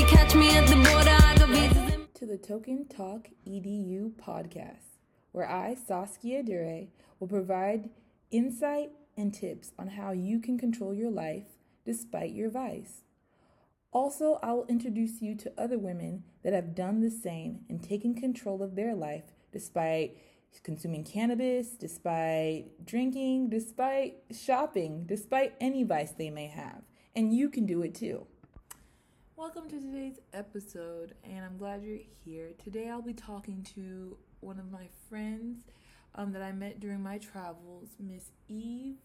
you catch me at the border, I got visas in to the Token Talk EDU podcast, where I, Saskia Dure, will provide insight and tips on how you can control your life despite your vice. Also, I will introduce you to other women that have done the same and taken control of their life despite consuming cannabis, despite drinking, despite shopping, despite any vice they may have. And you can do it too. Welcome to today's episode, and I'm glad you're here. Today, I'll be talking to one of my friends um, that I met during my travels, Miss Yves.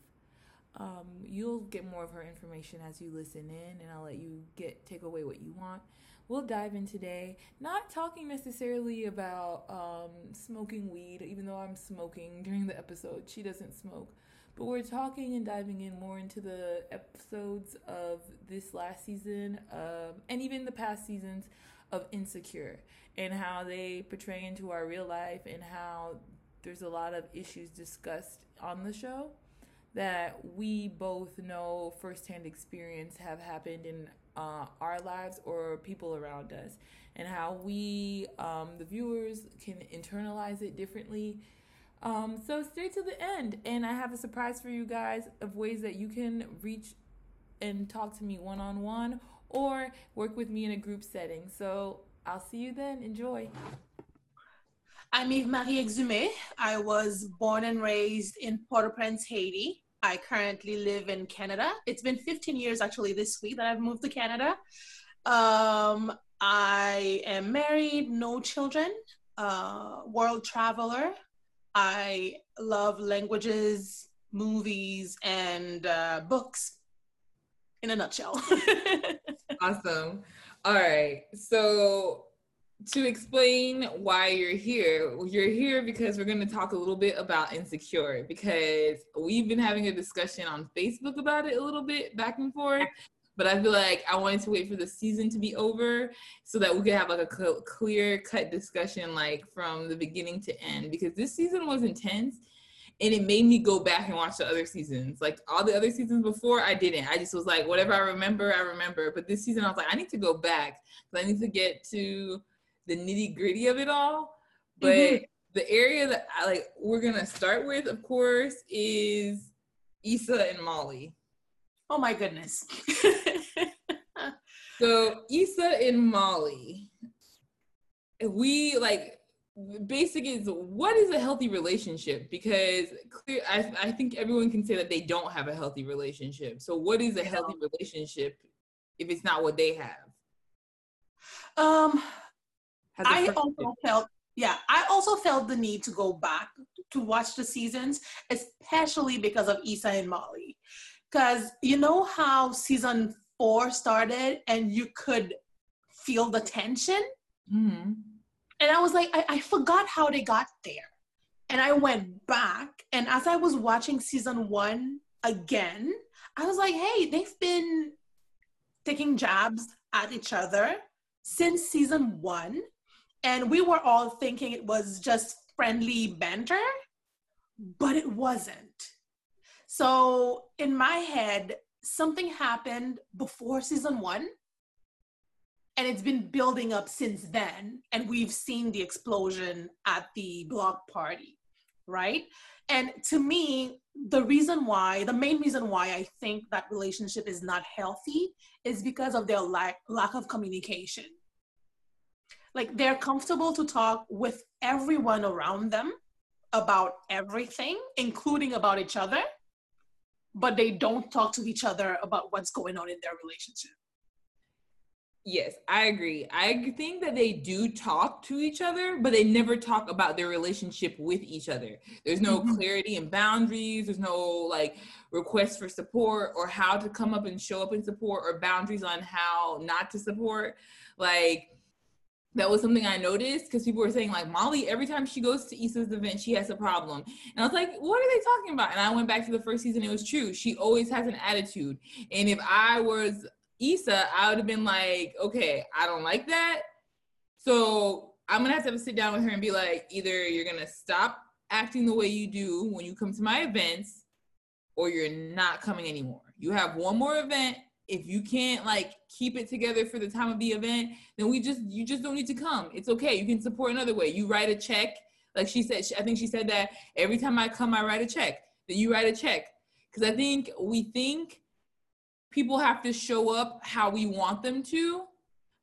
Um, you'll get more of her information as you listen in, and I'll let you get take away what you want. We'll dive in today, not talking necessarily about um, smoking weed, even though I'm smoking during the episode. She doesn't smoke, but we're talking and diving in more into the episodes of this last season, um, and even the past seasons of Insecure, and how they portray into our real life, and how there's a lot of issues discussed on the show that we both know firsthand experience have happened in uh, our lives or people around us, and how we, um, the viewers, can internalize it differently. Um, so stay to the end, and I have a surprise for you guys of ways that you can reach and talk to me one on one or work with me in a group setting. So I'll see you then. Enjoy. I'm Yves-Marie Exumé. I was born and raised in Port-au-Prince, Haiti. I currently live in Canada. It's been 15 years actually this week that I've moved to Canada. Um, I am married, no children, uh, world traveler. I love languages, movies, and uh, books in a nutshell. awesome. All right. So to explain why you're here, you're here because we're going to talk a little bit about insecure because we've been having a discussion on Facebook about it a little bit back and forth. But I feel like I wanted to wait for the season to be over so that we could have like a cl- clear cut discussion, like from the beginning to end, because this season was intense and it made me go back and watch the other seasons. Like all the other seasons before, I didn't. I just was like, whatever I remember, I remember. But this season, I was like, I need to go back. Because I need to get to the nitty gritty of it all. But mm-hmm. the area that I like, we're gonna start with, of course, is Issa and Molly. Oh my goodness. so Issa and Molly, we like basic is what is a healthy relationship? Because clear I, I think everyone can say that they don't have a healthy relationship. So what is a healthy relationship if it's not what they have? Um i also felt yeah i also felt the need to go back to watch the seasons especially because of Issa and Molly because you know how season four started and you could feel the tension mm-hmm and I was like, I, I forgot how they got there. And I went back, and as I was watching season one again, I was like, hey, they've been taking jabs at each other since season one. And we were all thinking it was just friendly banter, but it wasn't. So in my head, something happened before season one and it's been building up since then and we've seen the explosion at the block party right? And to me the reason why the main reason why i think that relationship is not healthy is because of their lack lack of communication. Like they're comfortable to talk with everyone around them about everything including about each other but they don't talk to each other about what's going on in their relationship Yes, I agree. I think that they do talk to each other, but they never talk about their relationship with each other. There's no mm-hmm. clarity and boundaries. There's no like request for support or how to come up and show up and support or boundaries on how not to support. Like that was something I noticed because people were saying like Molly, every time she goes to Issa's event, she has a problem. And I was like, what are they talking about? And I went back to the first season, it was true. She always has an attitude. And if I was Issa, I would have been like, okay, I don't like that. So I'm gonna have to, have to sit down with her and be like, either you're gonna stop acting the way you do when you come to my events, or you're not coming anymore. You have one more event, if you can't like keep it together for the time of the event, then we just you just don't need to come. It's okay. You can support another way. You write a check. Like she said, I think she said that every time I come, I write a check. That you write a check because I think we think people have to show up how we want them to,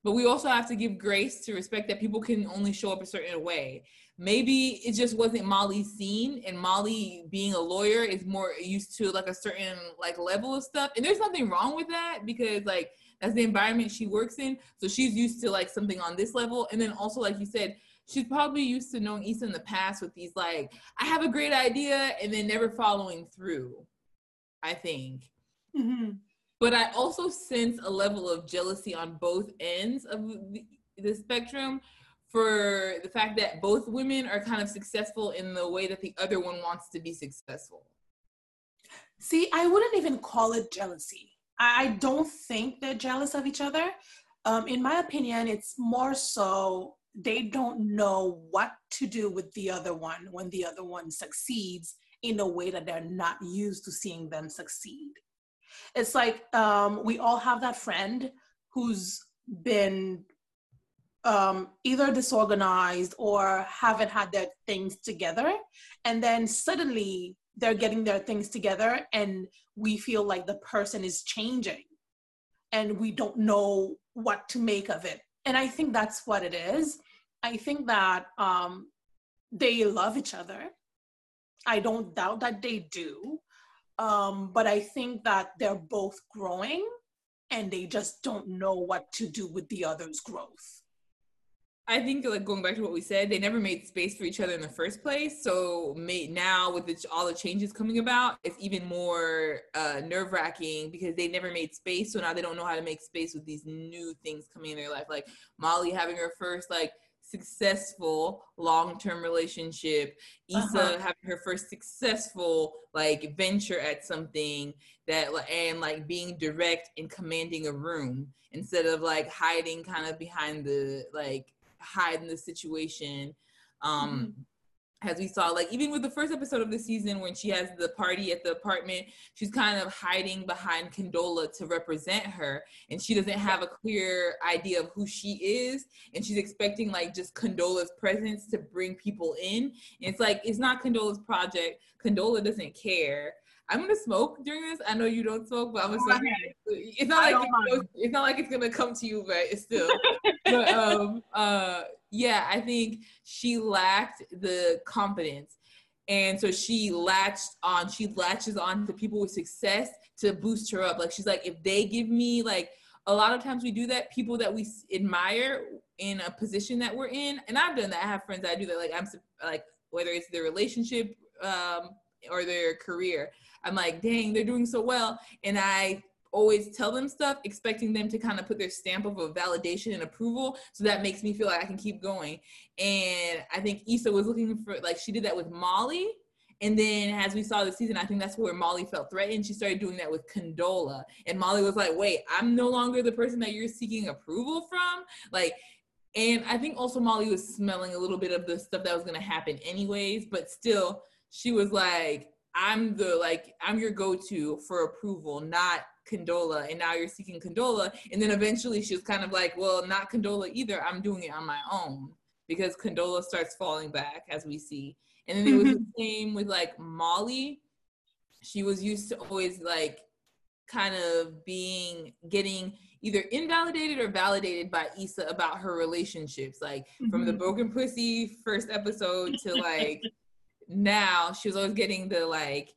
but we also have to give grace to respect that people can only show up a certain way maybe it just wasn't Molly's scene and Molly being a lawyer is more used to like a certain like level of stuff. And there's nothing wrong with that because like that's the environment she works in. So she's used to like something on this level. And then also like you said, she's probably used to knowing Issa in the past with these like, I have a great idea and then never following through, I think. Mm-hmm. But I also sense a level of jealousy on both ends of the, the spectrum for the fact that both women are kind of successful in the way that the other one wants to be successful? See, I wouldn't even call it jealousy. I don't think they're jealous of each other. Um, in my opinion, it's more so they don't know what to do with the other one when the other one succeeds in a way that they're not used to seeing them succeed. It's like um, we all have that friend who's been um, either disorganized or haven't had their things together. And then suddenly they're getting their things together and we feel like the person is changing and we don't know what to make of it. And I think that's what it is. I think that um, they love each other. I don't doubt that they do. Um, but I think that they're both growing and they just don't know what to do with the other's growth. I think like going back to what we said, they never made space for each other in the first place. So made now with the, all the changes coming about, it's even more uh, nerve wracking because they never made space. So now they don't know how to make space with these new things coming in their life. Like Molly having her first like successful long-term relationship, Issa uh-huh. having her first successful like venture at something that and like being direct and commanding a room instead of like hiding kind of behind the like hide in the situation. Um, mm-hmm as we saw, like even with the first episode of the season when she has the party at the apartment, she's kind of hiding behind Condola to represent her, and she doesn't have a clear idea of who she is, and she's expecting like just Condola's presence to bring people in. And it's like it's not Condola's project. Condola doesn't care. I'm gonna smoke during this. I know you don't smoke, but I'm gonna smoke. It's not like it's, it's, not like it's gonna come to you, but it's still. but um, uh, yeah, I think she lacked the confidence, and so she latched on. She latches on to people with success to boost her up. Like she's like, if they give me like. A lot of times we do that. People that we admire in a position that we're in, and I've done that. I have friends that I do that. Like I'm like whether it's their relationship um, or their career. I'm like, dang, they're doing so well. And I always tell them stuff, expecting them to kind of put their stamp of a validation and approval. So that makes me feel like I can keep going. And I think Issa was looking for, like, she did that with Molly. And then as we saw the season, I think that's where Molly felt threatened. She started doing that with Condola. And Molly was like, wait, I'm no longer the person that you're seeking approval from. Like, and I think also Molly was smelling a little bit of the stuff that was going to happen anyways, but still, she was like, I'm the like I'm your go-to for approval, not Condola. And now you're seeking Condola. And then eventually she was kind of like, well, not Condola either. I'm doing it on my own because Condola starts falling back as we see. And then it was the same with like Molly. She was used to always like kind of being getting either invalidated or validated by Issa about her relationships. Like mm-hmm. from the mm-hmm. broken pussy first episode to like now she was always getting the like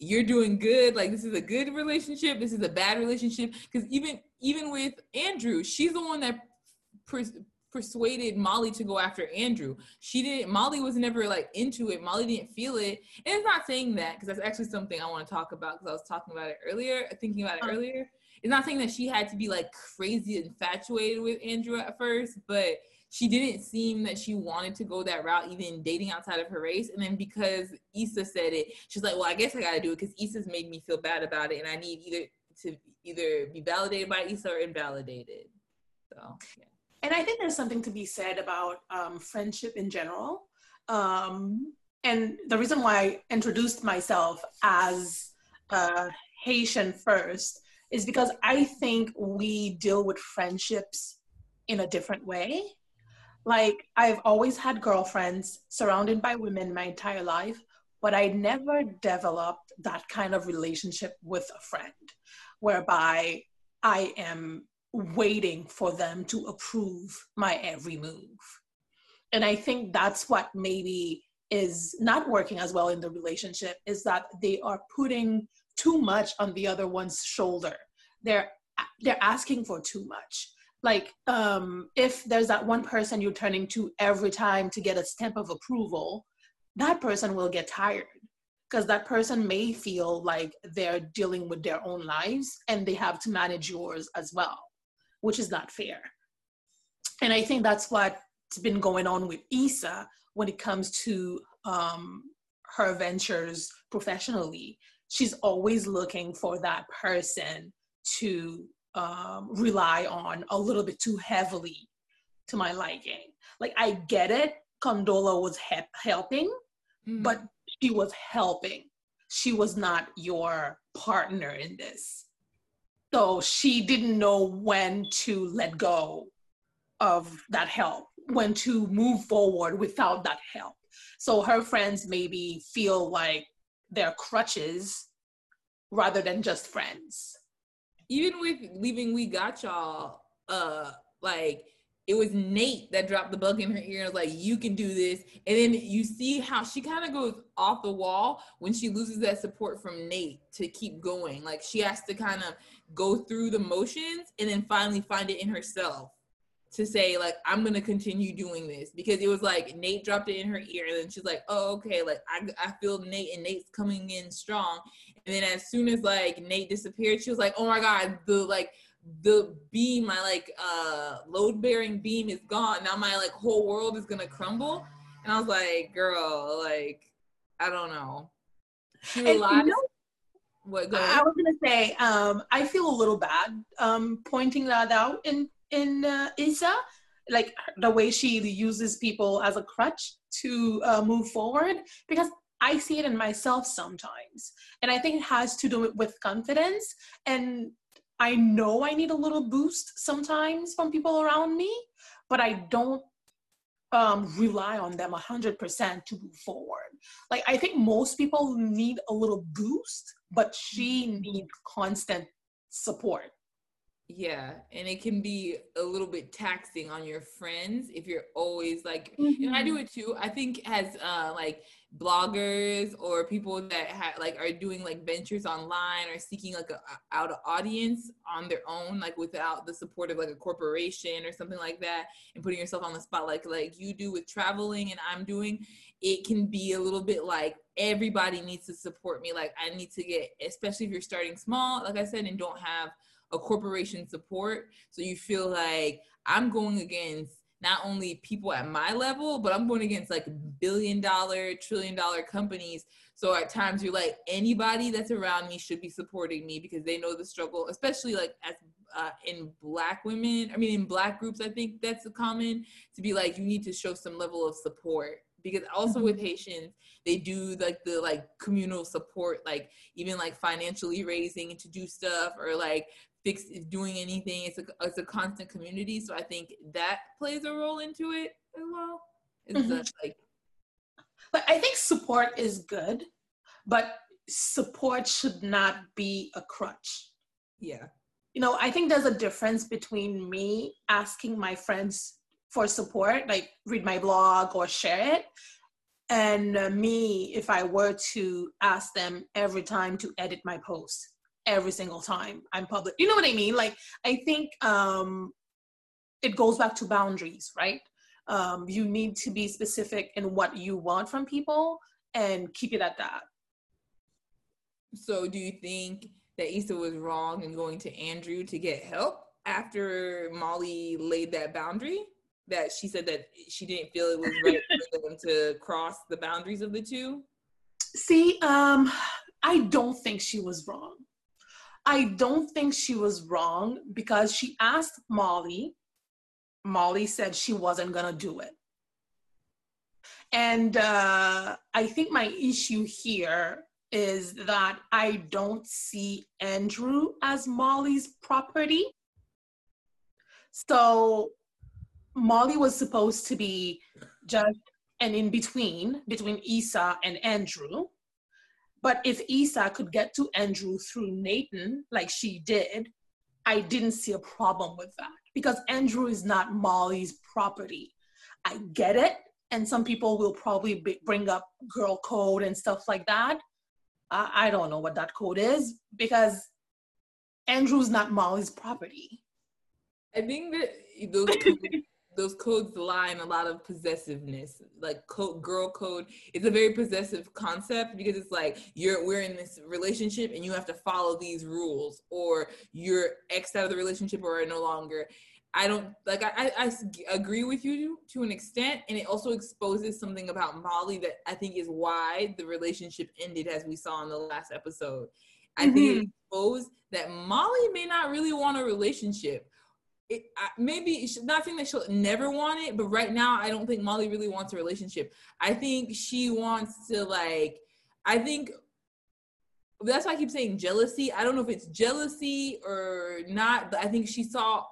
you're doing good. Like this is a good relationship. This is a bad relationship. Because even even with andrew she's the one that pers- persuaded molly to go after andrew. She didn't molly was never like into it. Molly didn't feel it. And it's not saying that because that's actually something i want to talk about because i was talking about it earlier thinking about it uh-huh. earlier. It's not saying that she had to be like crazy infatuated with andrew at first but she didn't seem that she wanted to go that route, even dating outside of her race. And then because Issa said it, she's like, well, I guess I got to do it because Issa's made me feel bad about it. And I need either to either be validated by Issa or invalidated. So, yeah. And I think there's something to be said about um, friendship in general. Um, and the reason why I introduced myself as uh, Haitian first is because I think we deal with friendships in a different way. Like, I've always had girlfriends surrounded by women my entire life, but I never developed that kind of relationship with a friend whereby I am waiting for them to approve my every move. And I think that's what maybe is not working as well in the relationship is that they are putting too much on the other one's shoulder. They're they're asking for too much. Like um, if there's that one person you're turning to every time to get a stamp of approval, that person will get tired because that person may feel like they're dealing with their own lives and they have to manage yours as well, which is not fair. And I think that's what's been going on with Issa when it comes to um, her ventures professionally. She's always looking for that person to um, rely on a little bit too heavily to my liking. Like, I get it, Condola was he- helping, mm-hmm. but she was helping. She was not your partner in this. So she didn't know when to let go of that help, when to move forward without that help. So her friends maybe feel like they're crutches rather than just friends. Even with leaving We Got Y'all, uh, like it was Nate that dropped the bug in her ear and was like, you can do this. And then you see how she kind of goes off the wall when she loses that support from Nate to keep going. Like she has to kind of go through the motions and then finally find it in herself to say like i'm gonna continue doing this because it was like nate dropped it in her ear and then she's like oh okay like i, I feel nate and nate's coming in strong and then as soon as like nate disappeared she was like oh my god the like the beam, my like uh load bearing beam is gone. Now my like whole world is gonna crumble. And I was like, girl, like, I don't know. She relies. You know, what, I was gonna say, um, I feel a little bad um, pointing that out in in uh, Issa, like the way she uses people as a crutch to uh, move forward, because I see it in myself sometimes, and I think it has to do with confidence. And I know I need a little boost sometimes from people around me, but I don't um, rely on them 100% to move forward. Like, I think most people need a little boost, but she needs constant support. Yeah, and it can be a little bit taxing on your friends if you're always like, mm-hmm. and I do mm-hmm. it too. I think as uh, like bloggers or people that have like are doing like ventures online or seeking like a, out an audience on their own like without the support of like a corporation or something like that and putting yourself on the spot like like you do with traveling and I'm doing it can be a little bit like everybody needs to support me like I need to get especially if you're starting small like I said and don't have a corporation support so you feel like I'm going against not only people at my level, but I'm going against like billion dollar, trillion dollar companies. So at times you're like, anybody that's around me should be supporting me because they know the struggle, especially like as uh, in black women. I mean, in black groups, I think that's common to be like, you need to show some level of support because also mm-hmm. with Haitians, they do like the like communal support, like even like financially raising to do stuff or like fix doing anything. It's a it's a constant community, so I think that plays a role into it as well. It's mm-hmm. like, but I think support is good, but support should not be a crutch. Yeah. You know, I think there's a difference between me asking my friends for support, like read my blog or share it, and me if I were to ask them every time to edit my post every single time I'm public. You know what I mean? Like I think um, it goes back to boundaries, right? Um, you need to be specific in what you want from people and keep it at that. So, do you think that Issa was wrong in going to Andrew to get help after Molly laid that boundary? That she said that she didn't feel it was right for them to cross the boundaries of the two? See, um, I don't think she was wrong. I don't think she was wrong because she asked Molly. Molly said she wasn't going to do it. And uh, I think my issue here is that I don't see Andrew as Molly's property. So Molly was supposed to be just an in between between Issa and Andrew. But if Issa could get to Andrew through Nathan, like she did, I didn't see a problem with that because Andrew is not Molly's property. I get it. And some people will probably be, bring up girl code and stuff like that. I, I don't know what that code is because Andrew's not Molly's property. I think that those those codes lie in a lot of possessiveness. Like code, girl code, it's a very possessive concept because it's like you're we're in this relationship and you have to follow these rules, or you're x out of the relationship or are no longer. I don't like. I, I, I agree with you to an extent, and it also exposes something about Molly that I think is why the relationship ended, as we saw in the last episode. I mm-hmm. think it mm-hmm. exposed that Molly may not really want a relationship it, maybe not saying that she'll never want it, but right now I don't think Molly really wants a relationship. I think she wants to like. I think that's why I keep saying jealousy. I don't know if it's jealousy or not, but I think she saw.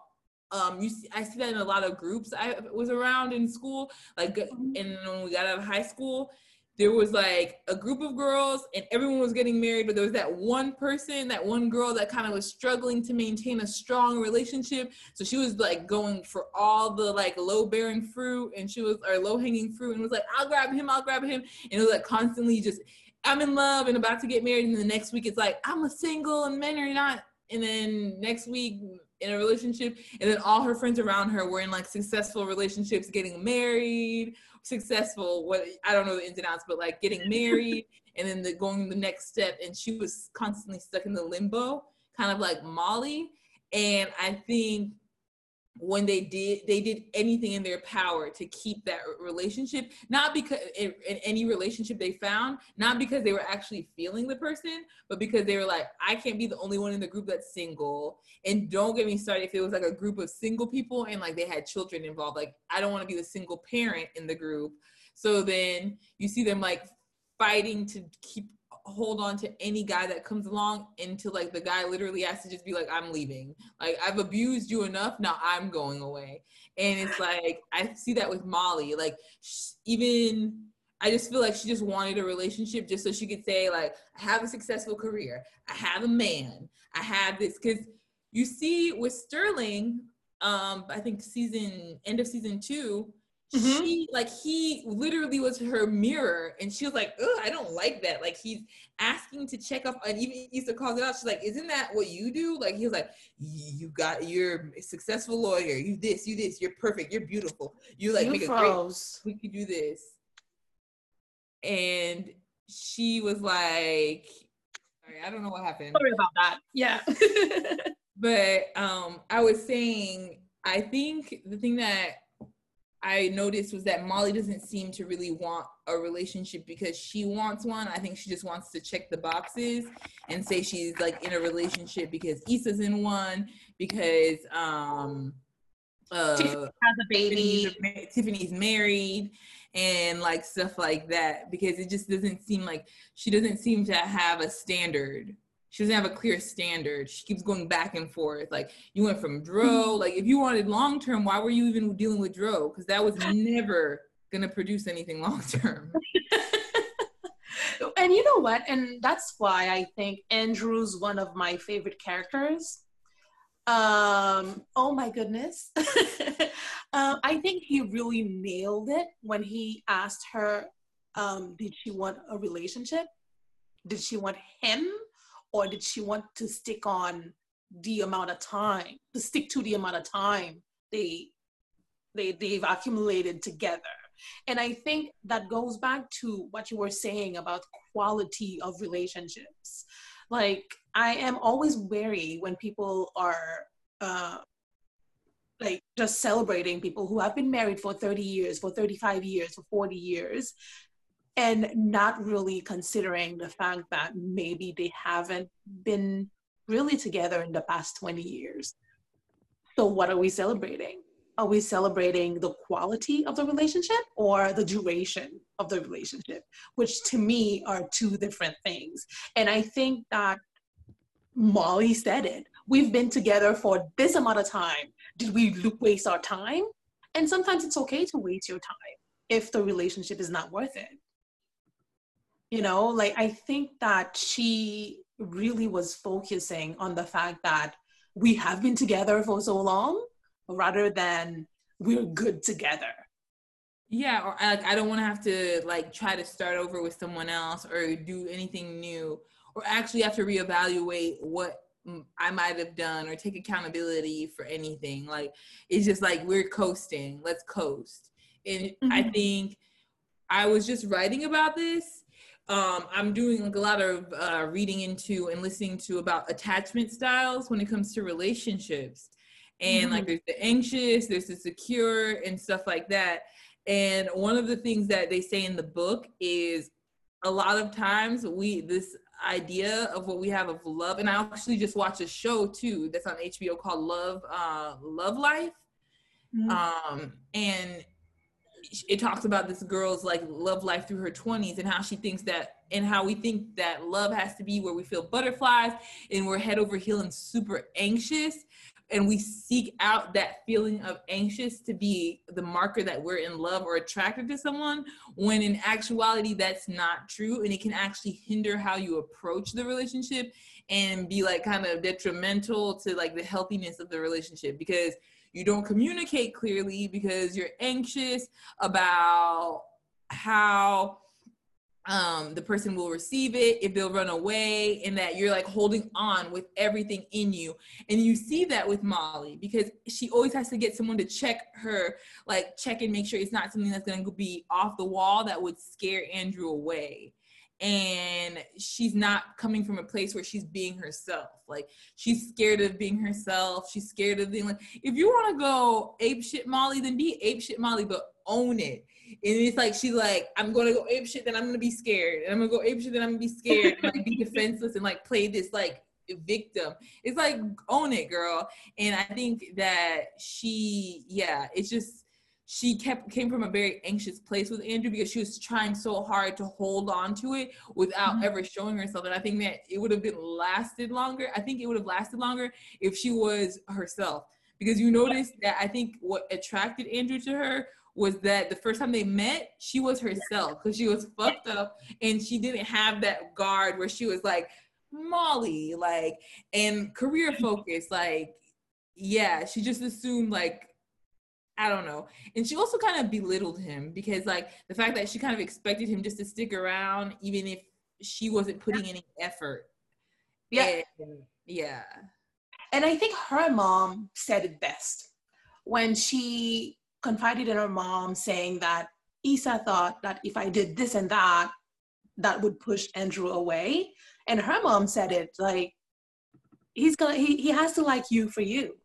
Um, you see, I see that in a lot of groups I was around in school, like, mm-hmm. and when we got out of high school, there was like a group of girls and everyone was getting married but there was that one person that one girl that kind of was struggling to maintain a strong relationship. So she was like going for all the like low bearing fruit and she was or low hanging fruit and was like i'll grab him i'll grab him. And it was like constantly just i'm in love and about to get married. And the next week it's like i'm a single and men are not. And then next week in a relationship and then all her friends around her were in like successful relationships getting married successful what i don't know the ins and outs but like getting married and then the, going the next step and she was constantly stuck in the limbo kind of like molly. And i think when they did they did anything in their power to keep that relationship not because in, in, any relationship they found not because they were actually feeling the person but because they were like i can't be the only one in the group that's single. And don't get me started if it was like a group of single people and like they had children involved like i don't want to be the single parent in the group. So then you see them like fighting to keep hold on to any guy that comes along until like the guy literally has to just be like i'm leaving. Like i've abused you enough now i'm going away. And it's like i see that with molly. Like even i just feel like she just wanted a relationship just so she could say like i have a successful career. I have a man. I have this. Because you see with sterling um i think season end of season two Mm-hmm. She like he literally was her mirror, and she was like, "Oh, I don't like that." Like he's asking to check up, and even used to call it out. She's like, "Isn't that what you do?" Like he was like, "You got you're a successful lawyer. You this, you this. You're perfect. You're beautiful. You like you make froze. a great. We could do this." And she was like, "Sorry, I don't know what happened. Sorry about that. Yeah." but um, I was saying, I think the thing that I noticed was that Molly doesn't seem to really want a relationship because she wants one. I think she just wants to check the boxes and say she's like in a relationship because Issa's in one, because um uh Tiffany has a baby, Tiffany's, Tiffany's married and like stuff like that because it just doesn't seem like she doesn't seem to have a standard she doesn't have a clear standard. She keeps going back and forth. Like you went from Dro, like if you wanted long term, why were you even dealing with Dro? Because that was never gonna produce anything long term. and you know what? And that's why I think Andrew's one of my favorite characters. Um, oh my goodness. um, I think he really nailed it when he asked her, um, did she want a relationship? Did she want him? Or did she want to stick on the amount of time to stick to the amount of time they they they've accumulated together? And i think that goes back to what you were saying about quality of relationships. Like i am always wary when people are uh like just celebrating people who have been married for 30 years for 35 years for 40 years and not really considering the fact that maybe they haven't been really together in the past 20 years. So, what are we celebrating? are we celebrating the quality of the relationship or the duration of the relationship which to me are two different things and i think that molly said it we've been together for this amount of time did we waste our time and sometimes it's okay to waste your time if the relationship is not worth it you know like i think that she really was focusing on the fact that we have been together for so long rather than we're good together yeah or like i don't want to have to like try to start over with someone else or do anything new or actually have to reevaluate what I might have done or take accountability for anything. Like it's just like we're coasting. Let's coast. And mm-hmm. I think I was just writing about this um, I'm doing like a lot of uh, reading into and listening to about attachment styles when it comes to relationships. And mm-hmm. like there's the anxious, there's the secure, and stuff like that. And one of the things that they say in the book is a lot of times we, this idea of what we have of love, and I actually just watched a show too that's on HBO called Love, uh, Love Life. Mm-hmm. Um, and it talks about this girl's like love life through her 20s and how she thinks that and how we think that love has to be where we feel butterflies and we're head over heel and super anxious. And we seek out that feeling of anxious to be the marker that we're in love or attracted to someone when in actuality that's not true. And it can actually hinder how you approach the relationship and be like kind of detrimental to like the healthiness of the relationship because you don't communicate clearly because you're anxious about how um, the person will receive it, if they'll run away, and that you're like holding on with everything in you. And you see that with Molly because she always has to get someone to check her, like check and make sure it's not something that's going to be off the wall that would scare Andrew away and she's not coming from a place where she's being herself. Like she's scared of being herself. She's scared of being like, if you want to go ape shit Molly, then be ape shit Molly, but own it. And it's like she's like, I'm gonna go ape shit, then I'm gonna be scared. And I'm gonna go ape shit, then I'm gonna be scared and like be defenseless and like play this like victim. It's like own it, girl. And I think that she, yeah, it's just she kept came from a very anxious place with Andrew because she was trying so hard to hold on to it without mm-hmm. ever showing herself. And I think that it would have been lasted longer. I think it would have lasted longer if she was herself. Because you notice that I think what attracted Andrew to her was that the first time they met, she was herself because she was fucked up and she didn't have that guard where she was like, Molly, like, and career focused, like, yeah, she just assumed like I don't know. And she also kind of belittled him because like the fact that she kind of expected him just to stick around even if she wasn't putting any effort. Yeah. And, yeah. And I think her mom said it best when she confided in her mom saying that Issa thought that if I did this and that, that would push Andrew away. And her mom said it like, he's gonna, he, he has to like you for you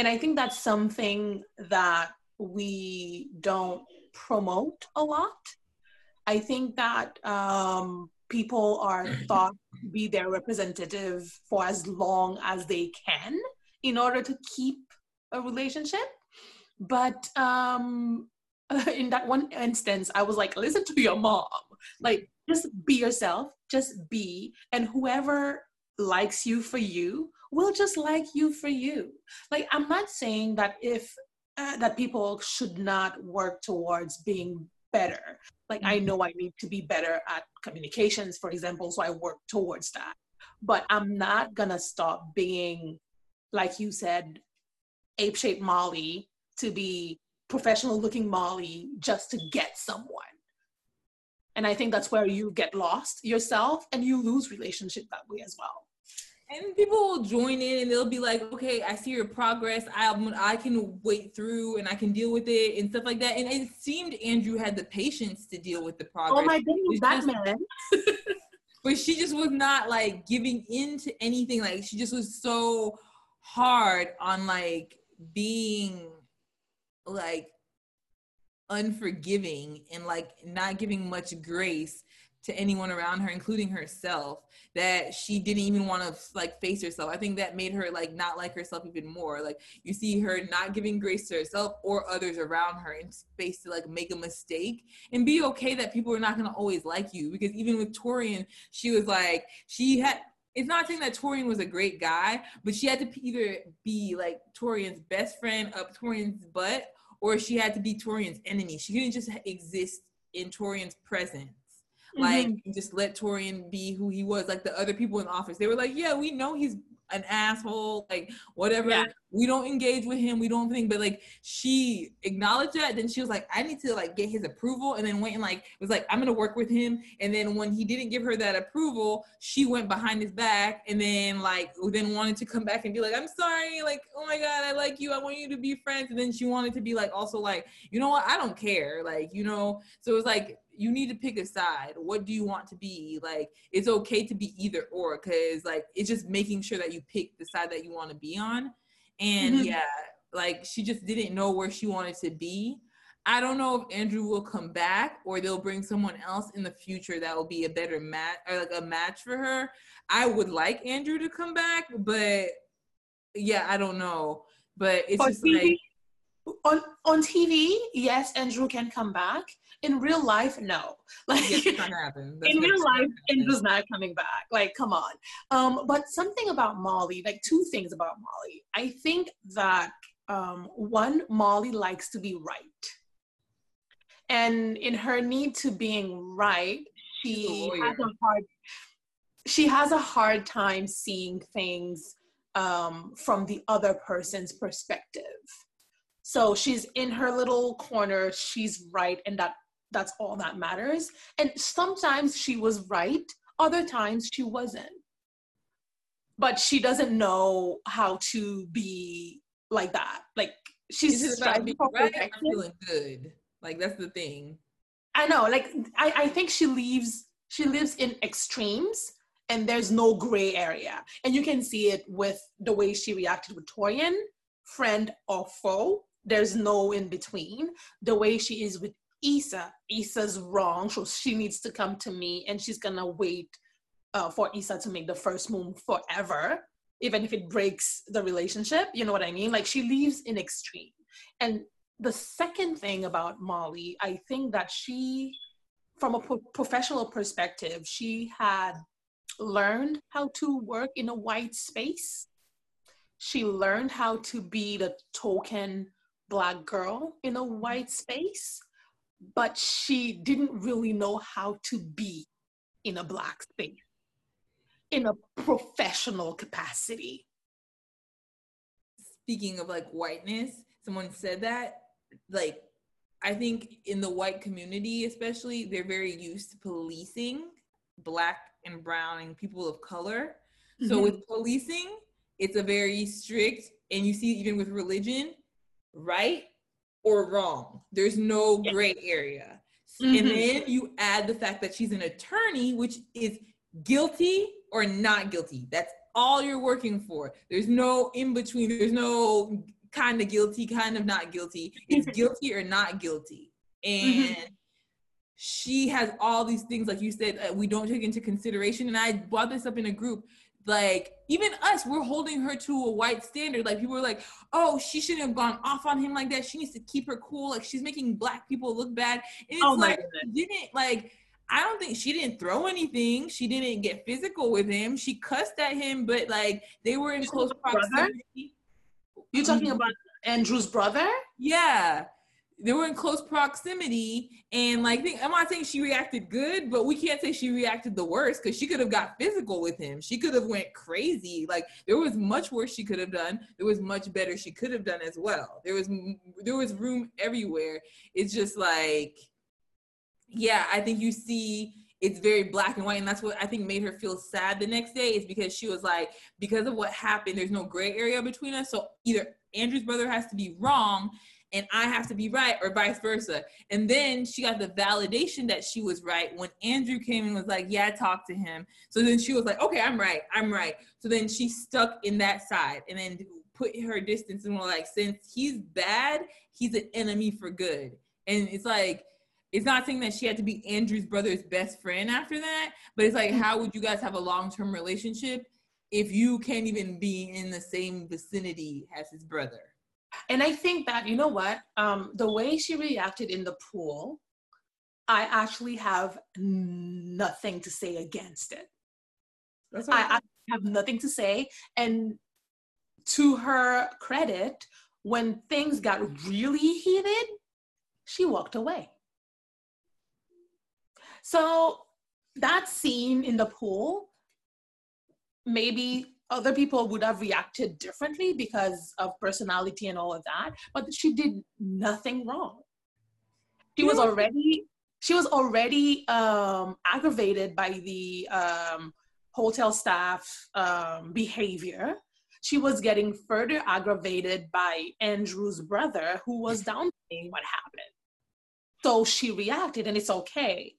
and I think that's something that we don't promote a lot. I think that um, people are thought to be their representative for as long as they can in order to keep a relationship. But um, in that one instance, I was like, listen to your mom. Like, just be yourself, just be, and whoever likes you for you will just like you for you. Like, I'm not saying that if uh, that people should not work towards being better. Like, I mm-hmm. know I need to be better at communications, for example, so I work towards that. But I'm not gonna stop being, like you said, ape shaped Molly to be professional looking Molly just to get someone. And I think that's where you get lost yourself and you lose relationship that way as well and people will join in and they'll be like, okay, I see your progress. I I can wait through and I can deal with it and stuff like that. And it seemed Andrew had the patience to deal with the progress. Oh my goodness, that man. but she just was not like giving in to anything. Like she just was so hard on like being like unforgiving and like not giving much grace to anyone around her, including herself, that she didn't even want to like face herself. I think that made her like not like herself even more. Like you see her not giving grace to herself or others around her in space to like make a mistake and be okay that people are not gonna always like you. Because even with torian she was like she had it's not saying that Torian was a great guy, but she had to either be like Torian's best friend up Torian's butt, or she had to be Torian's enemy. She couldn't just exist in Torian's presence. Like Mhm. just let Torian be who he was. Like the other people in the office, they were like, "Yeah, we know he's an asshole. Like whatever. Yeah. We don't engage with him. We don't think." But like she acknowledged that. Then she was like, "I need to like get his approval." And then went and like was like, "I'm gonna work with him." And then when he didn't give her that approval, she went behind his back and then like then wanted to come back and be like, "I'm sorry. Like oh my god, I like you. I want you to be friends." And then she wanted to be like also like, you know what? I don't care. Like you know. So it was like you need to pick a side. What do you want to be? Like it's okay to be either or because like it's just making sure that you pick the side that you want to be on. And Mhm. yeah, like she just didn't know where she wanted to be. I don't know if Andrew will come back or they'll bring someone else in the future that will be a better match or like a match for her. I would like Andrew to come back, but yeah, I don't know. But it's For just TV, like on on TV, yes, Andrew can come back. In real life, no. Like yes, not happen. That's in real life, Andrew's not coming back. Like, come on. Um, but something about Molly, like two things about Molly. I think that um, one, Molly likes to be right, and in her need to being right, she has a hard. She has a hard time seeing things um, from the other person's perspective. So she's in her little corner. She's right, and that that's all that matters. And sometimes she was right, other times she wasn't. But she doesn't know how to be like that. Like she's just about being right perfection. feeling good? Like that's the thing. I know, like I, I think she leaves she lives in extremes and there's no gray area. And you can see it with the way she reacted with Torian, friend or foe. There's no in between. The way she is with Issa, Issa's wrong, so she needs to come to me and she's gonna wait uh, for Issa to make the first move forever, even if it breaks the relationship. You know what I mean? Like she leaves in extreme. And the second thing about Molly, I think that she, from a pro- professional perspective, she had learned how to work in a white space. She learned how to be the token black girl in a white space, but she didn't really know how to be in a black space in a professional capacity. Speaking of like whiteness, someone said that like I think in the white community especially they're very used to policing black and brown and people of color. So Mhm. with policing, it's a very strict and you see even with religion, right or wrong. There's no gray area. Mhm. And then you add the fact that she's an attorney, which is guilty or not guilty. That's all you're working for. There's no in between. There's no kind of guilty, kind of not guilty. It's guilty or not guilty. And she has all these things, like you said, uh, we don't take into consideration. And I brought this up in a group. Like even us, we're holding her to a white standard. Like people are like, "Oh, she shouldn't have gone off on him like that. She needs to keep her cool. Like she's making black people look bad." And it's Oh like, didn't like I don't think she didn't throw anything. She didn't get physical with him. She cussed at him, but like they were in She's close a brother? proximity. You're talking Mhm. about Andrew's brother? Yeah. They were in close proximity, and like I'm not saying she reacted good, but we can't say she reacted the worst because she could have got physical with him. She could have went crazy. Like there was much worse she could have done. There was much better she could have done as well. There was there was room everywhere. It's just like yeah, I think you see it's very black and white, and that's what I think made her feel sad the next day is because she was like, because of what happened, there's no gray area between us. So either Andrew's brother has to be wrong and I have to be right, or vice versa. And then she got the validation that she was right when Andrew came and was like, Yeah, I talked to him. So then she was like, Okay, I'm right, I'm right. So then she stuck in that side and then put her distance and was like, Since he's bad, he's an enemy for good. And it's like, it's not saying that she had to be Andrew's brother's best friend after that, but it's like, how would you guys have a long term relationship if you can't even be in the same vicinity as his brother? And I think that, you know what? Um, the way she reacted in the pool, I actually have nothing to say against it. That's I, I have nothing to say. And to her credit, when things got really heated, she walked away. So that scene in the pool, maybe other people would have reacted differently because of personality and all of that, but she did nothing wrong. She was already she was already um, aggravated by the um, hotel staff um, behavior. She was getting further aggravated by Andrew's brother, who was downplaying what happened. So she reacted, and it's okay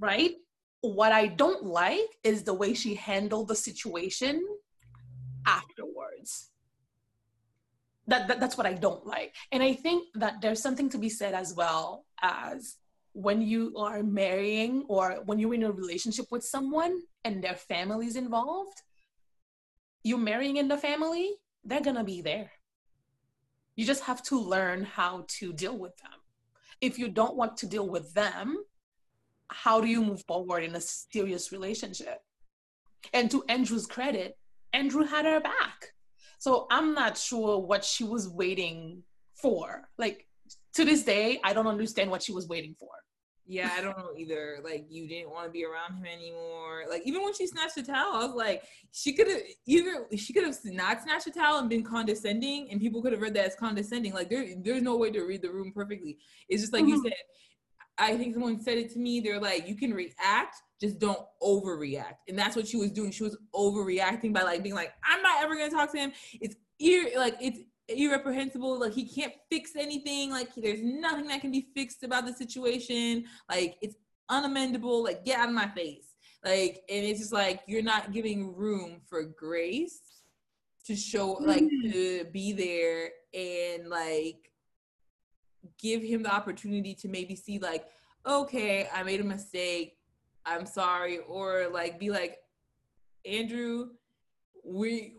right? What I don't like is the way she handled the situation afterwards. That, that, that's what I don't like. And I think that there's something to be said as well as when you are marrying or when you're in a relationship with someone and their family's involved, you're marrying in the family, they're gonna be there. You just have to learn how to deal with them. If you don't want to deal with them, how do you move forward in a serious relationship? And to Andrew's credit, Andrew had her back. So I'm not sure what she was waiting for. Like to this day, I don't understand what she was waiting for. Yeah, I don't know either. Like you didn't want to be around him anymore. Like even when she snatched the towel, I was like, she could have either she could have not snatched the towel and been condescending, and people could have read that as condescending. Like there, there's no way to read the room perfectly. It's just like mm-hmm. you said, I think someone said it to me. They're like, you can react, just don't overreact. And that's what she was doing. She was overreacting by like being like, I'm not ever gonna talk to him. It's ir- like it's irreprehensible. Like he can't fix anything. Like there's nothing that can be fixed about the situation. Like it's unamendable. Like get out of my face. Like and it's just like you're not giving room for grace to show like mm-hmm. to be there and like give him the opportunity to maybe see like okay i made a mistake i'm sorry or like be like andrew we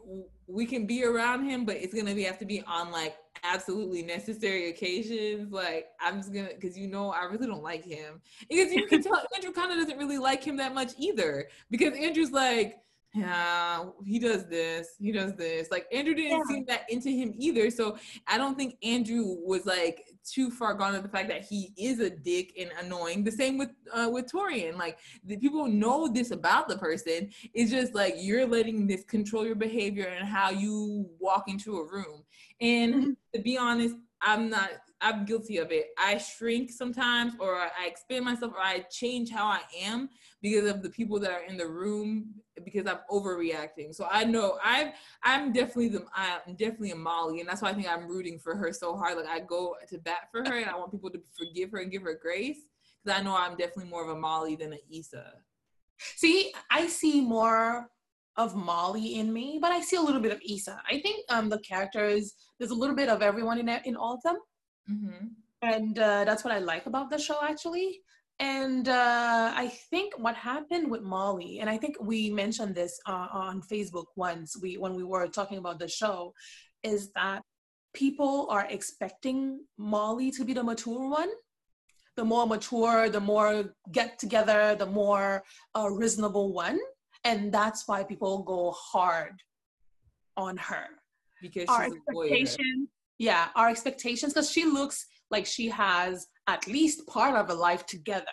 we can be around him but it's gonna be have to be on like absolutely necessary occasions like i'm just gonna because you know i really don't like him because you can tell andrew kind of doesn't really like him that much either because andrew's like yeah, he does this, he does this. Like Andrew didn't yeah. seem that into him either. So I don't think Andrew was like too far gone to the fact that he is a dick and annoying. The same with uh, with Torian. Like the people know this about the person. It's just like you're letting this control your behavior and how you walk into a room. And mm-hmm. to be honest, I'm not I'm guilty of it. I shrink sometimes, or I expand myself, or I change how I am because of the people that are in the room because I'm overreacting. So I know I'm I'm definitely the I'm definitely a Molly, and that's why I think I'm rooting for her so hard. Like I go to bat for her, and I want people to forgive her and give her grace because I know I'm definitely more of a Molly than an Issa. See, I see more of Molly in me, but I see a little bit of Issa. I think um, the characters there's a little bit of everyone in in all of them. Mm-hmm. And uh, that's what I like about the show, actually. And uh, I think what happened with Molly, and I think we mentioned this uh, on Facebook once we when we were talking about the show, is that people are expecting Molly to be the mature one. The more mature, the more get together, the more uh, reasonable one, and that's why people go hard on her. Because our expectations yeah our expectations because she looks like she has at least part of a life together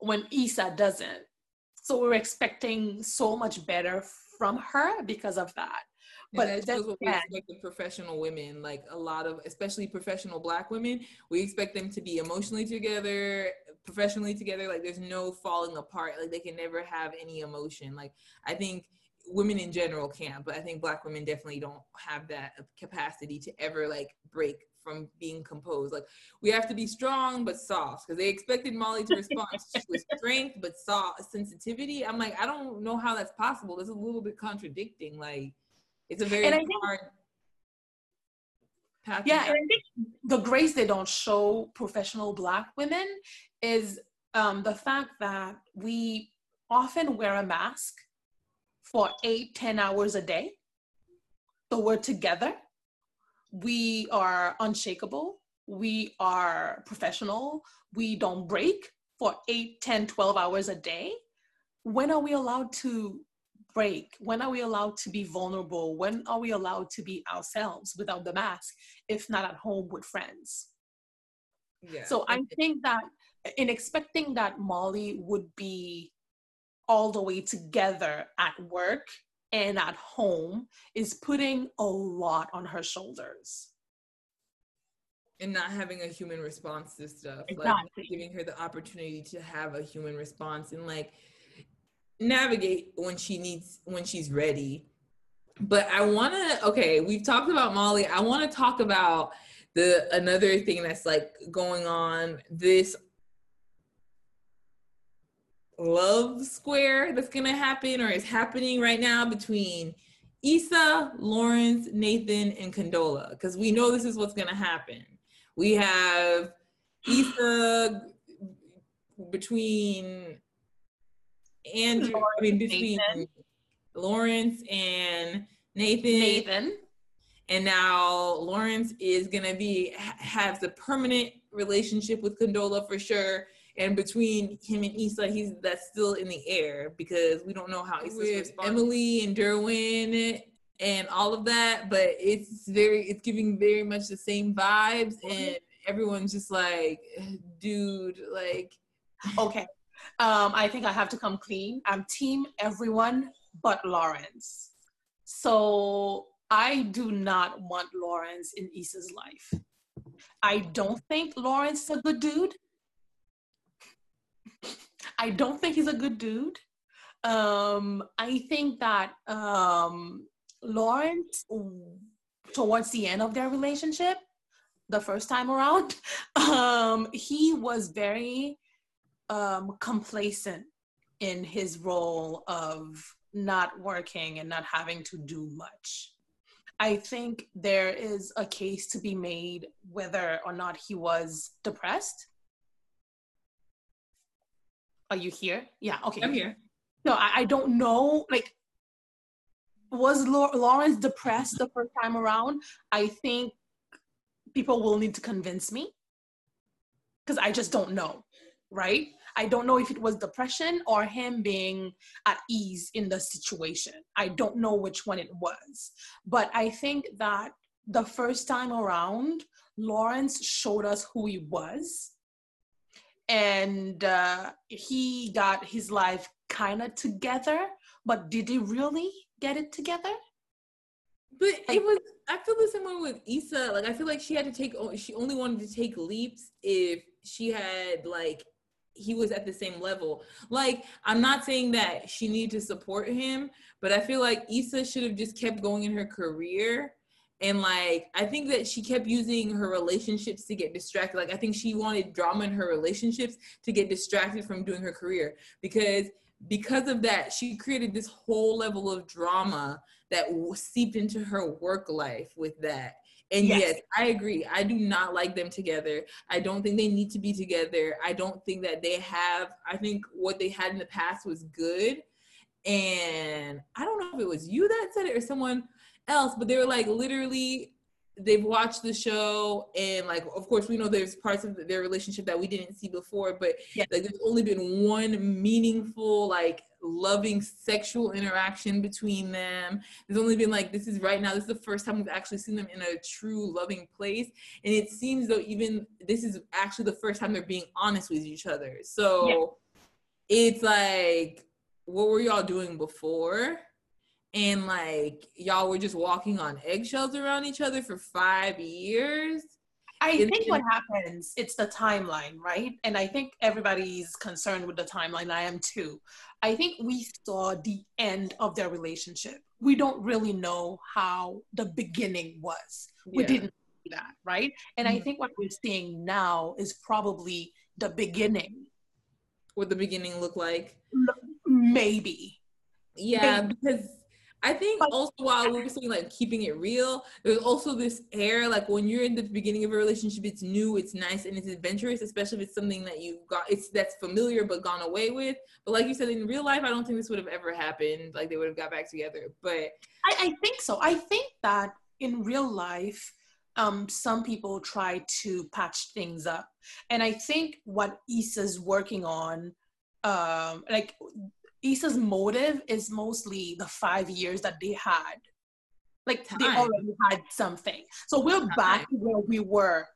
when Issa doesn't. So we're expecting so much better from her because of that. But that's what we expect of professional women like a lot of especially professional black women we expect them to be emotionally together professionally together like there's no falling apart like they can never have any emotion like i think women in general can, but I think black women definitely don't have that capacity to ever like break from being composed. Like we have to be strong but soft because they expected Molly to respond with strength but soft sensitivity. I'm like, I don't know how that's possible. It's a little bit contradicting. Like it's a very hard. Path yeah, and I think the grace they don't show professional Black women is um, the fact that we often wear a mask for eight, ten hours a day. So we're together. We are unshakable. We are professional. We don't break for eight, ten, twelve hours a day. When are we allowed to break? When are we allowed to be vulnerable? When are we allowed to be ourselves without the mask, if not at home with friends? yeah. So I think that in expecting that Molly would be all the way together at work and at home is putting a lot on her shoulders. and not having a human response to stuff like giving her the opportunity to have a human response and like navigate when she needs when she's ready. But i want to okay we've talked about molly. I want to talk about the another thing that's like going on this love square that's gonna happen or is happening right now between Issa, Lawrence, Nathan, and Condola because we know this is what's gonna happen. We have Issa between Andrew, I mean between Nathan. Lawrence and Nathan, Nathan. and now Lawrence is gonna be ha- has a permanent relationship with Condola for sure. And between him and Issa, he's that's still in the air because we don't know how Issa's with responding. Emily and Derwin and all of that. But it's very it's giving very much the same vibes, and everyone's just like, dude, like Okay. Um, I think I have to come clean. I'm team everyone but Lawrence. So I do not want Lawrence in Issa's life. I don't think Lawrence is a good dude. I don't think he's a good dude. Um, I think that um, Lawrence, towards the end of their relationship, the first time around, um, he was very um, complacent in his role of not working and not having to do much. I think there is a case to be made whether or not he was depressed. Are you here? Yeah, okay. I'm here. No, I, I don't know. Like, was Lawrence depressed the first time around? I think people will need to convince me because I just don't know, right? I don't know if it was depression or him being at ease in the situation. I don't know which one it was. But I think that the first time around, Lawrence showed us who he was. And uh, he got his life kind of together. But did he really get it together? But Like- it was. I feel the same way with Issa. Like I feel like she had to take. She only wanted to take leaps if she had like he was at the same level. Like I'm not saying that she needed to support him, but I feel like Issa should have just kept going in her career. And like I think that she kept using her relationships to get distracted. Like I think she wanted drama in her relationships to get distracted from doing her career because because of that she created this whole level of drama that w- seeped into her work life with that. And Yes. yes. I agree. I do not like them together. I don't think they need to be together. I don't think that they have, I think what they had in the past was good. And I don't know if it was you that said it or someone else, but they were like literally they've watched the show and like of course we know there's parts of their relationship that we didn't see before but Yeah. like there's only been one meaningful like loving sexual interaction between them. There's only been like this is right now this is the first time we've actually seen them in a true loving place and it seems though even this is actually the first time they're being honest with each other. So it's like what were y'all doing before and like y'all were just walking on eggshells around each other for five years I in- think in- what happens, it's the timeline, right? And I think everybody's concerned with the timeline. I am too. I think we saw the end of their relationship. We don't really know how the beginning was. We Yeah. didn't see that, right? And I Mhm. think what we're seeing now is probably the beginning, what the beginning looked like maybe. yeah because I think also while we were saying like keeping it real, there's also this air like when you're in the beginning of a relationship, it's new, it's nice, and it's adventurous, especially if it's something that you got it's that's familiar but gone away with. But like you said, in real life, I don't think this would have ever happened. Like they would have got back together. But I, I think so. I think that in real life, um, some people try to patch things up, and I think what Issa's working on, um, like Issa's motive is mostly the five years that they had. Like Time. they already had something. So we're Time. back where we were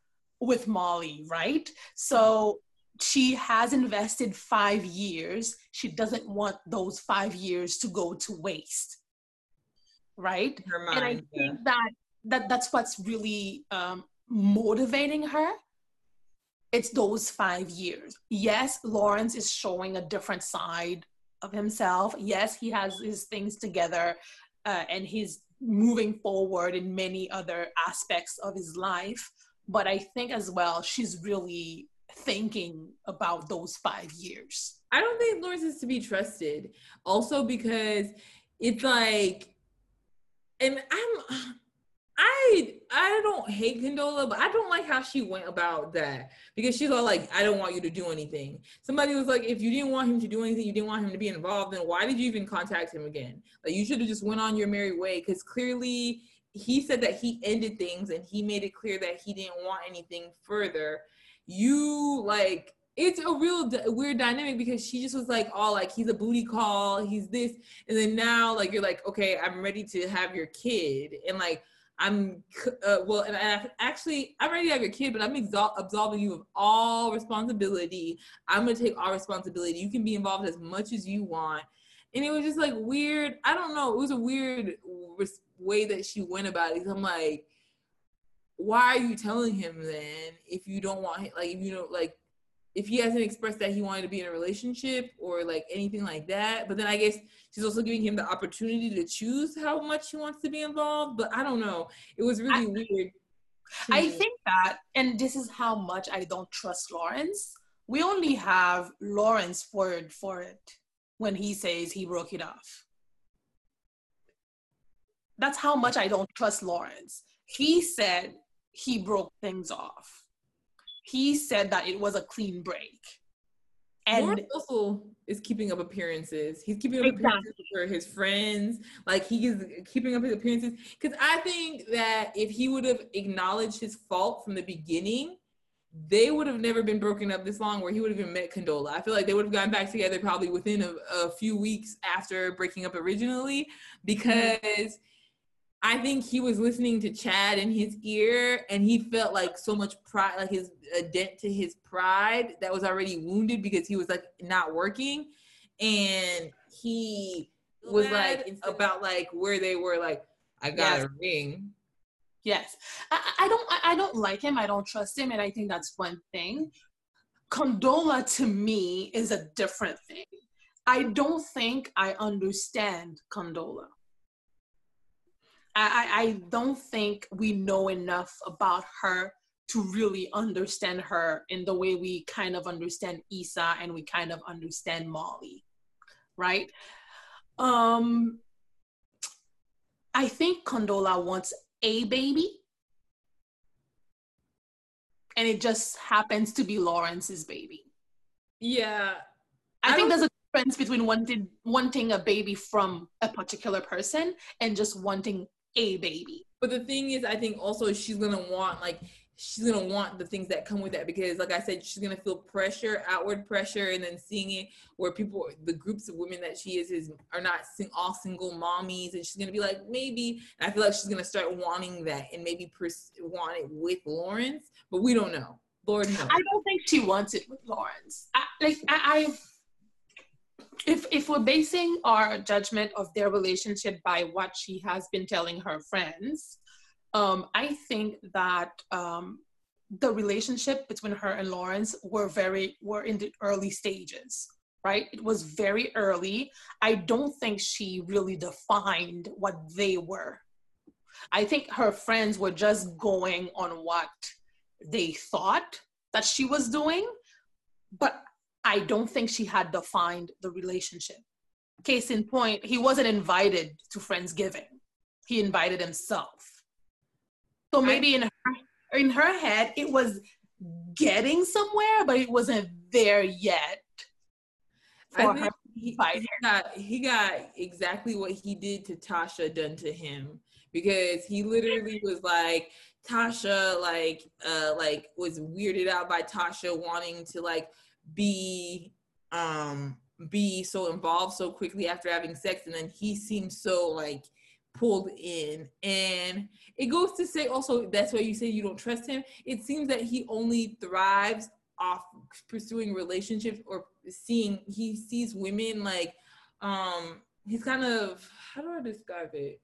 with Molly, right? So she has invested five years. She doesn't want those five years to go to waste. Right? Mind, and I think yeah. that, that that's what's really um, motivating her. It's those five years. Yes, Lawrence is showing a different side of himself. Yes, he has his things together uh, and he's moving forward in many other aspects of his life. But I think as well, she's really thinking about those five years. I don't think Lawrence is to be trusted. Also, because it's like, and I'm I I don't hate Condola, but I don't like how she went about that because she's all like, I don't want you to do anything. Somebody was like, if you didn't want him to do anything, you didn't want him to be involved, then why did you even contact him again? Like you should have just went on your merry way because clearly he said that he ended things and he made it clear that he didn't want anything further. You like it's a real d- weird dynamic because she just was like all like he's a booty call he's this and then now like you're like okay i'm ready to have your kid and like I'm uh, well, and I, actually, I'm ready to have your kid, but I'm exol- absolving you of all responsibility. I'm gonna take all responsibility. You can be involved as much as you want. And it was just like weird. I don't know. It was a weird way that she went about it. I'm like, why are you telling him then if you don't want him? Like, if you don't like, if he hasn't expressed that he wanted to be in a relationship or like anything like that. But then I guess she's also giving him the opportunity to choose how much he wants to be involved. But I don't know. It was really I, weird. I think that, and this is how much I don't trust Lawrence. We only have Lawrence word for it when he says he broke it off. That's how much I don't trust Lawrence. He said he broke things off he said that it was a clean break. And also is keeping up appearances. He's keeping up exactly. appearances for his friends. Like he is keeping up his appearances. Because I think that if he would have acknowledged his fault from the beginning, they would have never been broken up this long where he would have even met Condola. I feel like they would have gotten back together probably within a, a few weeks after breaking up originally mm-hmm. because I think he was listening to Chad in his ear and he felt like so much pride, like his a dent to his pride that was already wounded because he was like not working. And he was like about like where they were like, I got yes. a ring. Yes. I, I don't I don't like him. I don't trust him. And I think that's one thing. Condola to me is a different thing. I don't think I understand Condola. I, I don't think we know enough about her to really understand her in the way we kind of understand Issa and we kind of understand Molly, right? Um, I think Condola wants a baby, and it just happens to be Lawrence's baby. Yeah, I, I think there's a difference between wanting wanting a baby from a particular person and just wanting a baby. But the thing is, I think also she's gonna want like she's gonna want the things that come with that because like i said she's gonna feel pressure outward pressure and then seeing it where people the groups of women that she is is are not sing, all single mommies and she's gonna be like maybe i feel like she's gonna start wanting that and maybe pers- want it with lawrence but we don't know. Lord knows. I don't think she wants it with lawrence. I, like I, I if if we're basing our judgment of their relationship by what she has been telling her friends, um, I think that um, the relationship between her and Lawrence were very were in the early stages, right? It was very early. I don't think she really defined what they were. I think her friends were just going on what they thought that she was doing, but I don't think she had defined the relationship. case in point, he wasn't invited to Friendsgiving. He invited himself. So maybe in her in her head, it was getting somewhere, but it wasn't there yet. I think he, he got he got exactly what he did to Tasha done to him because he literally was like Tasha like uh like was weirded out by Tasha wanting to like be um be so involved so quickly after having sex and then he seems so like pulled in. And it goes to say also that's why you say you don't trust him. It seems that he only thrives off pursuing relationships or seeing he sees women like um he's kind of how do i describe it?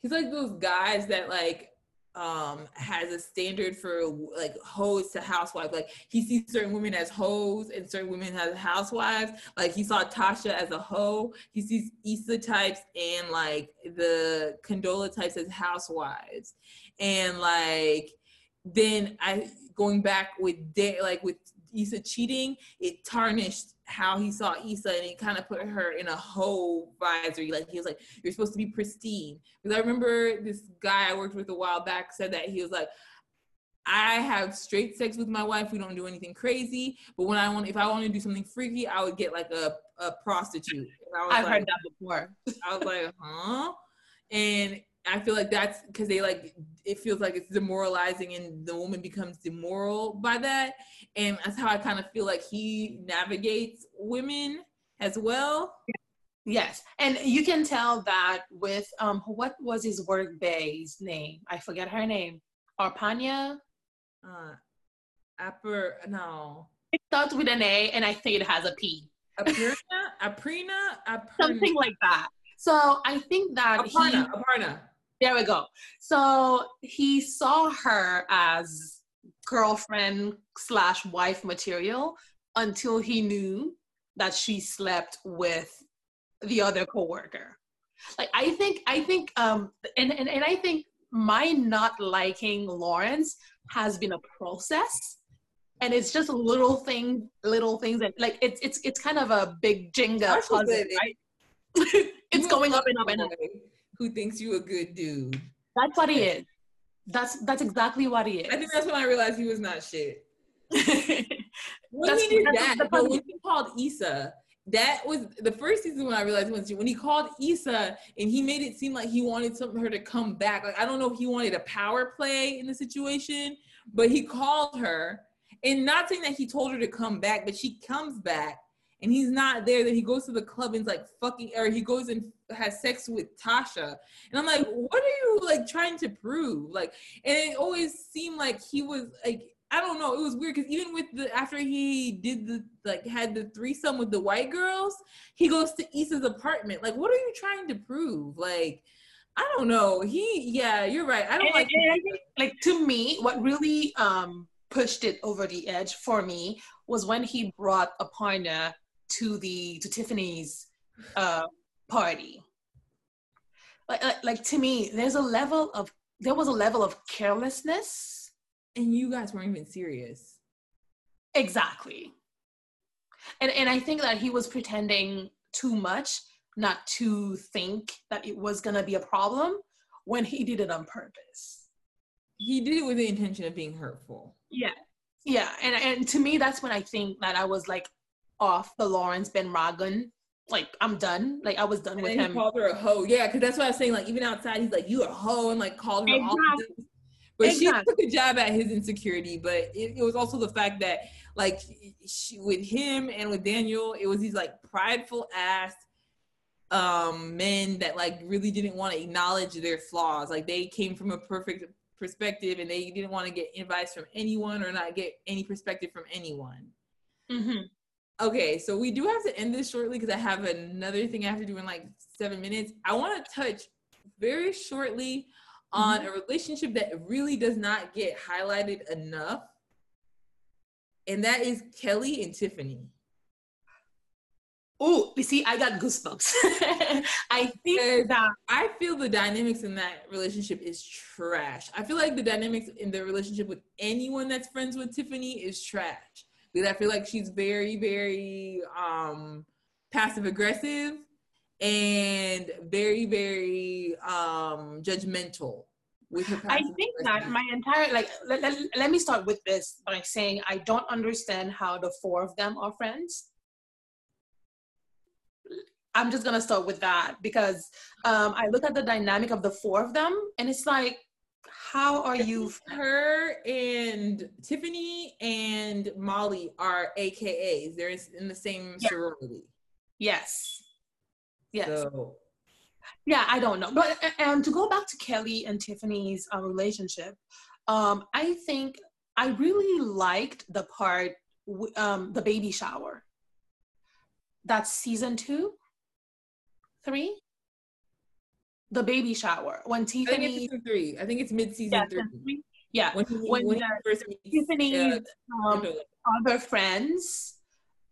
He's like those guys that like um has a standard for like hoes to housewives. Like he sees certain women as hoes and certain women as housewives. Like he saw Tasha as a hoe. He sees Issa types and like the Condola types as housewives. And like then I going back with day like with Issa cheating, it tarnished how he saw Issa and it kind of put her in a whole advisory. Like he was like, You're supposed to be pristine. Because I remember this guy I worked with a while back said that he was like, I have straight sex with my wife. We don't do anything crazy. But when I want, if I want to do something freaky, I would get like a, a prostitute. I've like, heard that before. I was like, huh? And I feel like that's because they like it feels like it's demoralizing and the woman becomes demoral by that. And that's how I kind of feel like he navigates women as well. Yes. And you can tell that with um what was his work bay's name? I forget her name. Arpania? Uh Apper no. It starts with an A and I think it has a P. Aprina? Aprina? Aprina? Something like that. So I think that Aparna, he, Aparna. There we go. So he saw her as girlfriend slash wife material until he knew that she slept with the other coworker. Like I think I think um and, and, and I think my not liking Lawrence has been a process and it's just little thing little things and like it's it's it's kind of a big Jenga puzzle, right? it's going up and up and up who thinks you a good dude. That's what he is. That's that's exactly what he is. I think that's when I realized he was not shit. when he did that, but when he called Issa, that was the first season when I realized was when he called Issa and he made it seem like he wanted some her to come back. Like I don't know if he wanted a power play in the situation, but he called her and not saying that he told her to come back, but she comes back and he's not there. Then he goes to the club and like fucking, or he goes and has sex with Tasha. And I'm like, what are you like trying to prove? Like, and it always seemed like he was like, I don't know. It was weird because even with the after he did the like had the threesome with the white girls, he goes to Issa's apartment. Like, what are you trying to prove? Like, I don't know. He, yeah, you're right. I don't and, like. And I think, like to me, what really um pushed it over the edge for me was when he brought Aparna to the to Tiffany's uh, party. Like, like, like to me, there's a level of there was a level of carelessness, and you guys weren't even serious. Exactly. And and I think that he was pretending too much not to think that it was gonna be a problem when he did it on purpose. He did it with the intention of being hurtful. Yeah. Yeah. And and to me that's when I think that I was like, off the Lawrence Ben Ragan. Like I'm done. Like I was done and with him. He called her a hoe. Yeah, because that's what I was saying. Like even outside, he's like, "You a hoe," and like called her exactly. all. But exactly. she took a jab at his insecurity. But it, it was also the fact that like she, with him and with Daniel, it was these like prideful ass um men that like really didn't want to acknowledge their flaws. Like they came from a perfect perspective and they didn't want to get advice from anyone or not get any perspective from anyone. Mm-hmm. Okay, so we do have to end this shortly because I have another thing I have to do in like seven minutes. I want to touch very shortly on mm-hmm. a relationship that really does not get highlighted enough, and that is Kelly and Tiffany. Oh, you see, I got goosebumps. I think that I feel the dynamics in that relationship is trash. I feel like the dynamics in the relationship with anyone that's friends with Tiffany is trash because I feel like she's very, very um, passive aggressive and very, very um judgmental with her. I think that my entire like let, let, let me start with this by saying I don't understand how the four of them are friends. I'm just gonna start with that because um, I look at the dynamic of the four of them and it's like, how are you? Her and Tiffany and Molly are AKAs. They're in the same yeah. sorority. Yes. Yes. So. Yeah, I don't know, but and to go back to Kelly and Tiffany's uh, relationship, um, I think I really liked the part, um, the baby shower. That's season two three? The baby shower when Tiffany. I think it's three. I think it's mid season yeah, three. Yeah, when, when, when first Tiffany's um, other friends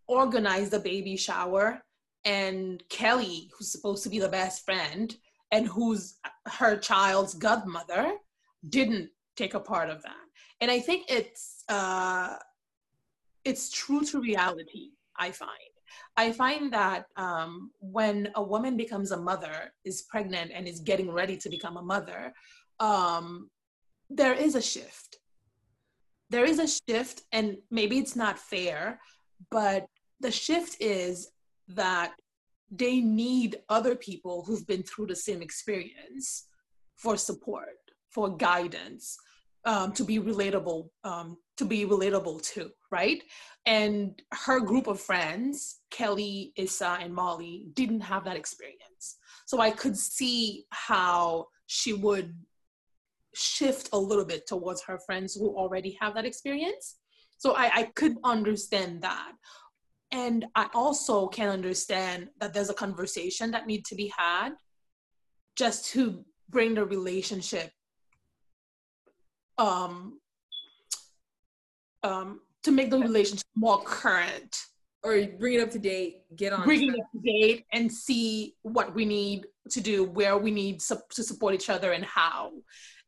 organized the baby shower, and Kelly, who's supposed to be the best friend and who's her child's godmother, didn't take a part of that. And I think it's uh, it's true to reality. I find I find that um, when a woman becomes a mother, is pregnant, and is getting ready to become a mother, um, there is a shift. There is a shift, and maybe it's not fair, but the shift is that they need other people who've been through the same experience for support, for guidance, um, to be relatable, um, to be relatable to, right? And her group of friends, Kelly, Issa, and Molly, didn't have that experience. So I could see how she would shift a little bit towards her friends who already have that experience. So I, I could understand that. And I also can understand that there's a conversation that need to be had just to bring the relationship um, um, to make the relationship more current or bring it up to date get on bring it up to date and see what we need to do where we need su- to support each other and how.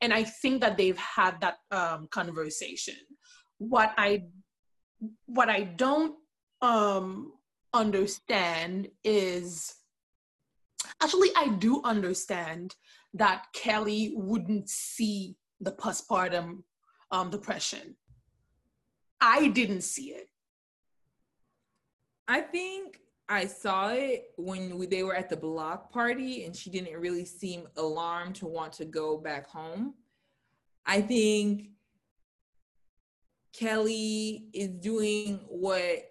And i think that they've had that um, conversation. What i what i don't um, understand is actually i do understand that kelly wouldn't see the postpartum um, depression I didn't see it. I think I saw it when we, they were at the block party and she didn't really seem alarmed to want to go back home. I think Kelly is doing what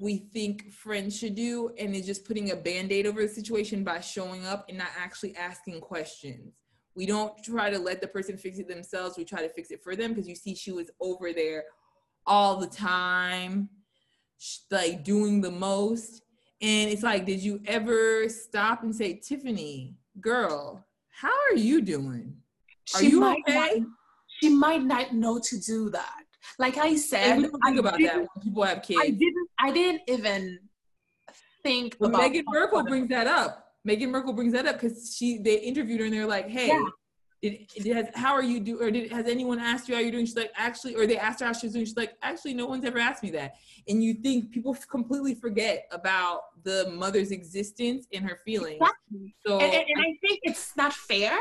we think friends should do and is just putting a band-aid over the situation by showing up and not actually asking questions. We don't try to let the person fix it themselves. We try to fix it for them because you see she was over there all the time, like doing the most. And it's like, did you ever stop and say, Tiffany, girl, how are you doing? Are she you might okay? Not, she might not know to do that. Like I said, we don't think I about that when people have kids. I didn't. I didn't even think. But Meghan Markle brings that up. Meghan Markle brings that up because she they interviewed her and they're like, "Hey, yeah. it, it has, how are you do or did has anyone asked you how you're doing? She's like actually or they asked her how she's doing. She's like actually no one's ever asked me that. And you think people completely forget about the mother's existence and her feelings. Exactly. so and, and, and i think it's not fair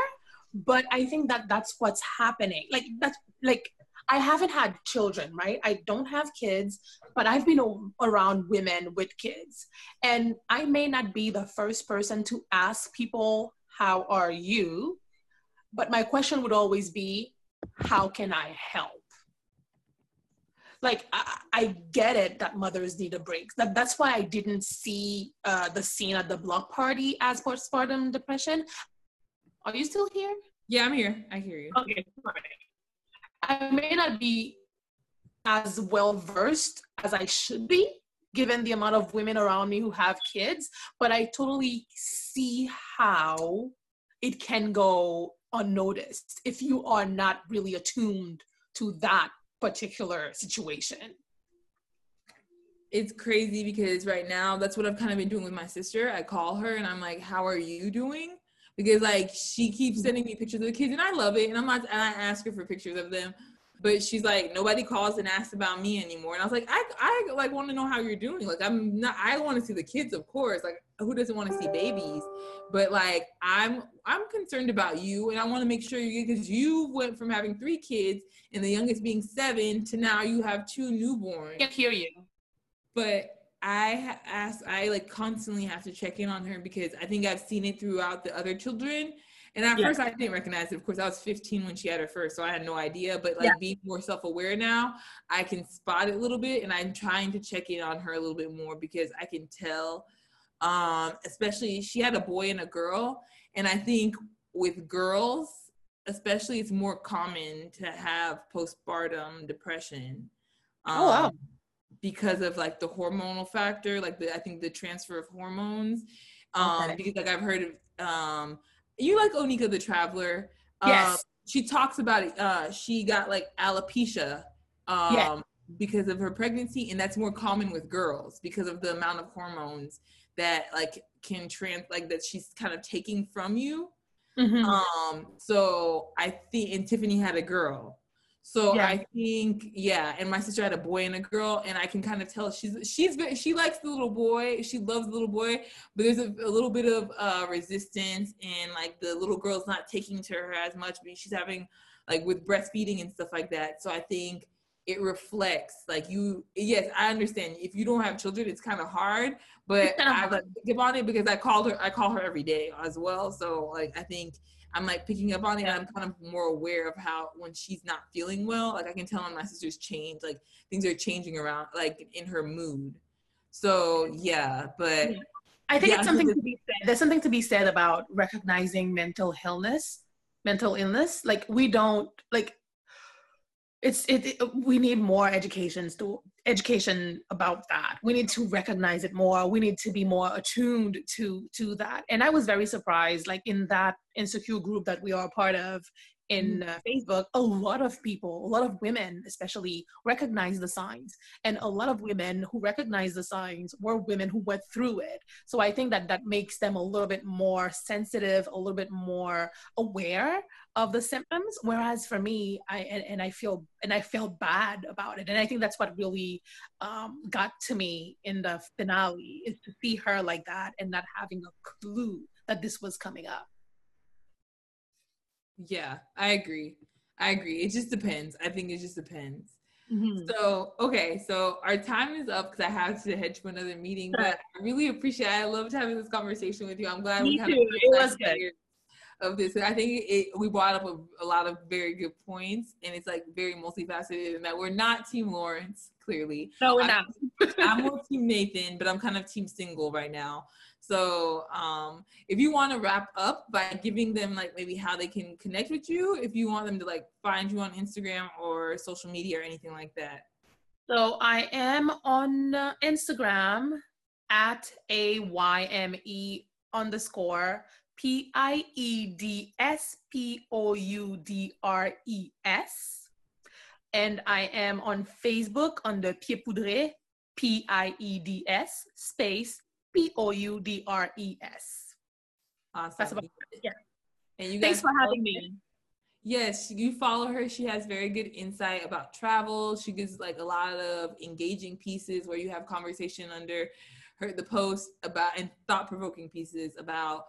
but i think that that's what's happening. Like that's like I haven't had children, right? I don't have kids, but I've been around women with kids. And I may not be the first person to ask people, How are you? But my question would always be, how can I help? Like I, I get it that mothers need a break. That, that's why I didn't see uh, the scene at the block party as postpartum depression. Are you still here? Yeah, I'm here. I hear you. Okay, I may not be as well versed as I should be, given the amount of women around me who have kids, but I totally see how it can go unnoticed if you are not really attuned to that particular situation. It's crazy because right now that's what I've kind of been doing with my sister. I call her and I'm like, "How are you doing?" Because like she keeps mm-hmm. sending me pictures of the kids and I love it and I'm not and I ask her for pictures of them. but she's like nobody calls and asks about me anymore and i was like i i like want to know how you're doing like i'm not i want to see the kids of course like who doesn't want to see babies but like i'm i'm concerned about you and i want to make sure you because you went from having three kids and the youngest being seven to now you have two newborns I hear you. but I ask, I like constantly have to check in on her because I think I've seen it throughout the other children. And at Yeah. first, I didn't recognize it. Of course, I was 15 when she had her first, so I had no idea. But like Yeah. being more self aware now, I can spot it a little bit, and I'm trying to check in on her a little bit more because I can tell. Um, especially she had a boy and a girl, and I think with girls, especially, it's more common to have postpartum depression. Oh, wow. Because of like the hormonal factor, like the I think the transfer of hormones. Um, Okay. because like I've heard of um you like Onika the Traveler. Um, Yes. she talks about it. Uh she got like alopecia um Yeah. because of her pregnancy, and that's more common with girls because of the amount of hormones that like can trans like that she's kind of taking from you. Mhm. Um, so I think and Tiffany had a girl. So. I think yeah, and my sister had a boy and a girl, and I can kind of tell she's she's very, she likes the little boy, she loves the little boy, but there's a, a little bit of uh, resistance, and like the little girl's not taking to her as much, but she's having like with breastfeeding and stuff like that. So I think it reflects like you. Yes, I understand if you don't have children, it's kind of hard, but I like think on it because I called her, I call her every day as well. So like I think I'm like picking up on it. And I'm kind of more aware of how when she's not feeling well, like I can tell when my sister's changed, like things are changing around, like in her mood. So yeah, but Yeah. I think Yeah, it's something to be said. There's something to be said about recognizing mental illness, mental illness. Like we don't like. It's it, it- We need more educations to education about that. We need to recognize it more. We need to be more attuned to to that. And I was very surprised, like in that insecure group that we are a part of in uh, Facebook, a lot of people, a lot of women especially, recognize the signs. And a lot of women who recognize the signs were women who went through it. So i think that that makes them a little bit more sensitive a little bit more aware of the symptoms. Whereas for me i and, and i feel and i felt bad about it. And i think that's what really um, got to me in the finale is to see her like that and not having a clue that this was coming up yeah, I agree. I agree. It just depends. I think it just depends. Mm-hmm. So okay, so our time is up because I have to head to another meeting. But I really appreciate. It. I loved having this conversation with you. I'm glad Me we kind too. of It was good. of this. I think it, we brought up a, a lot of very good points, and it's like very multifaceted. in that we're not Team Lawrence, clearly. no we're I- not I'm more Team Nathan, but I'm kind of Team Single right now. So um, if you want to wrap up by giving them like maybe how they can connect with you, if you want them to like find you on Instagram or social media or anything like that. So I am on uh, Instagram at a y m e underscore p i e d s p o u d r e s, and I am on Facebook under Pied Poudré, p i e d s space p o u d r e s. Awesome. That's about yeah. And you Thanks for having me. Yes, you follow her. She has very good insight about travel. She gives like a lot of engaging pieces where you have conversation under her the post about and thought provoking pieces about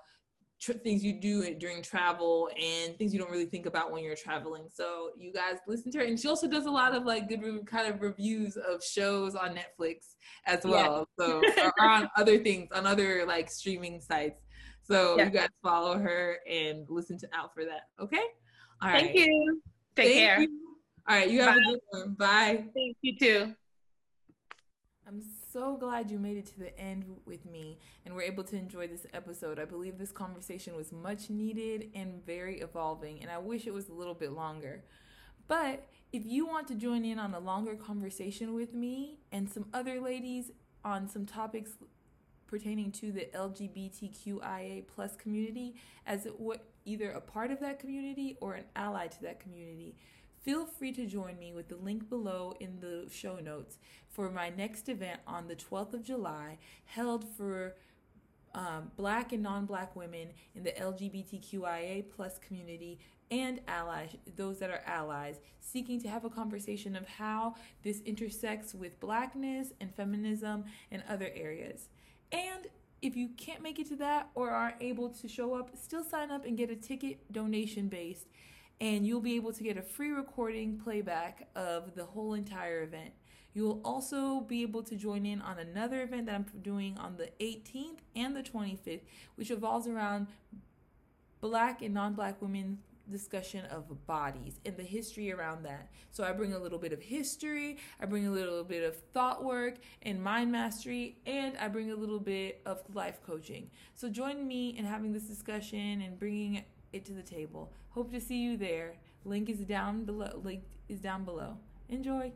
tr- things you do during travel and things you don't really think about when you're traveling. So you guys listen to her, and she also does a lot of like good re- kind of reviews of shows on Netflix as Yeah. well. So or on other things on other like streaming sites. So Yeah. you guys follow her and listen to out for that. Okay. All right. Thank you. Take Thank care. you. All right. You have a good one. Bye. Thank you too. I'm so glad you made it to the end with me and were able to enjoy this episode. I believe this conversation was much needed and very evolving, and I wish it was a little bit longer. But if you want to join in on a longer conversation with me and some other ladies on some topics pertaining to the LGBTQIA plus community as either a part of that community or an ally to that community, feel free to join me with the link below in the show notes for my next event on the 12th of July, held for um, black and non-black women in the LGBTQIA plus community and allies, those that are allies, seeking to have a conversation of how this intersects with blackness and feminism and other areas. And if you can't make it to that or aren't able to show up, still sign up and get a ticket donation based, and you'll be able to get a free recording playback of the whole entire event. You will also be able to join in on another event that I'm doing on the 18th and the 25th, which revolves around black and non black women discussion of bodies and the history around that. So I bring a little bit of history, I bring a little bit of thought work and mind mastery, and I bring a little bit of life coaching. So join me in having this discussion and bringing it to the table. Hope to see you there. Link is down below. Link is down below. Enjoy.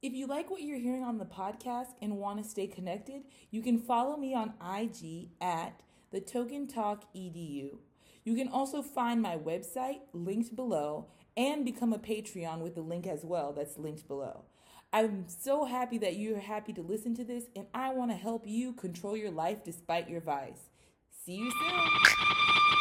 If you like what you're hearing on the podcast and want to stay connected, you can follow me on IG at the Token Talk EDU. You can also find my website linked below and become a Patreon with the link as well that's linked below. I'm so happy that you're happy to listen to this, and I want to help you control your life despite your vice. See you soon.